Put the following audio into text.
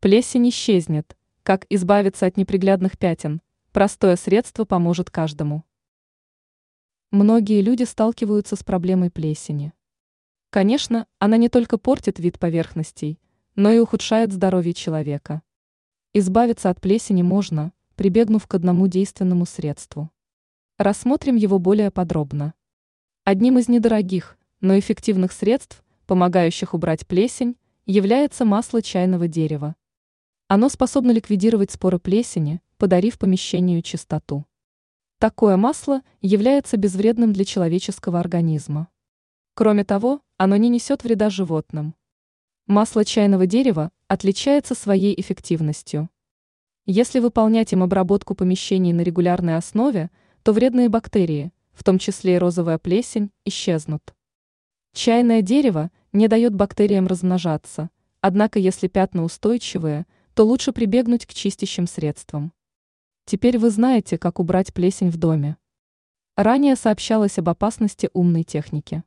Плесень исчезнет. Как избавиться от неприглядных пятен? Простое средство поможет каждому. Многие люди сталкиваются с проблемой плесени. Конечно, она не только портит вид поверхностей, но и ухудшает здоровье человека. Избавиться от плесени можно, прибегнув к одному действенному средству. Рассмотрим его более подробно. Одним из недорогих, но эффективных средств, помогающих убрать плесень, является масло чайного дерева. Оно способно ликвидировать споры плесени, подарив помещению чистоту. Такое масло является безвредным для человеческого организма. Кроме того, оно не несет вреда животным. Масло чайного дерева отличается своей эффективностью. Если выполнять им обработку помещений на регулярной основе, то вредные бактерии, в том числе и розовая плесень, исчезнут. Чайное дерево не дает бактериям размножаться, однако если пятна устойчивые – то лучше прибегнуть к чистящим средствам. Теперь вы знаете, как убрать плесень в доме. Ранее сообщалось об опасности умной техники.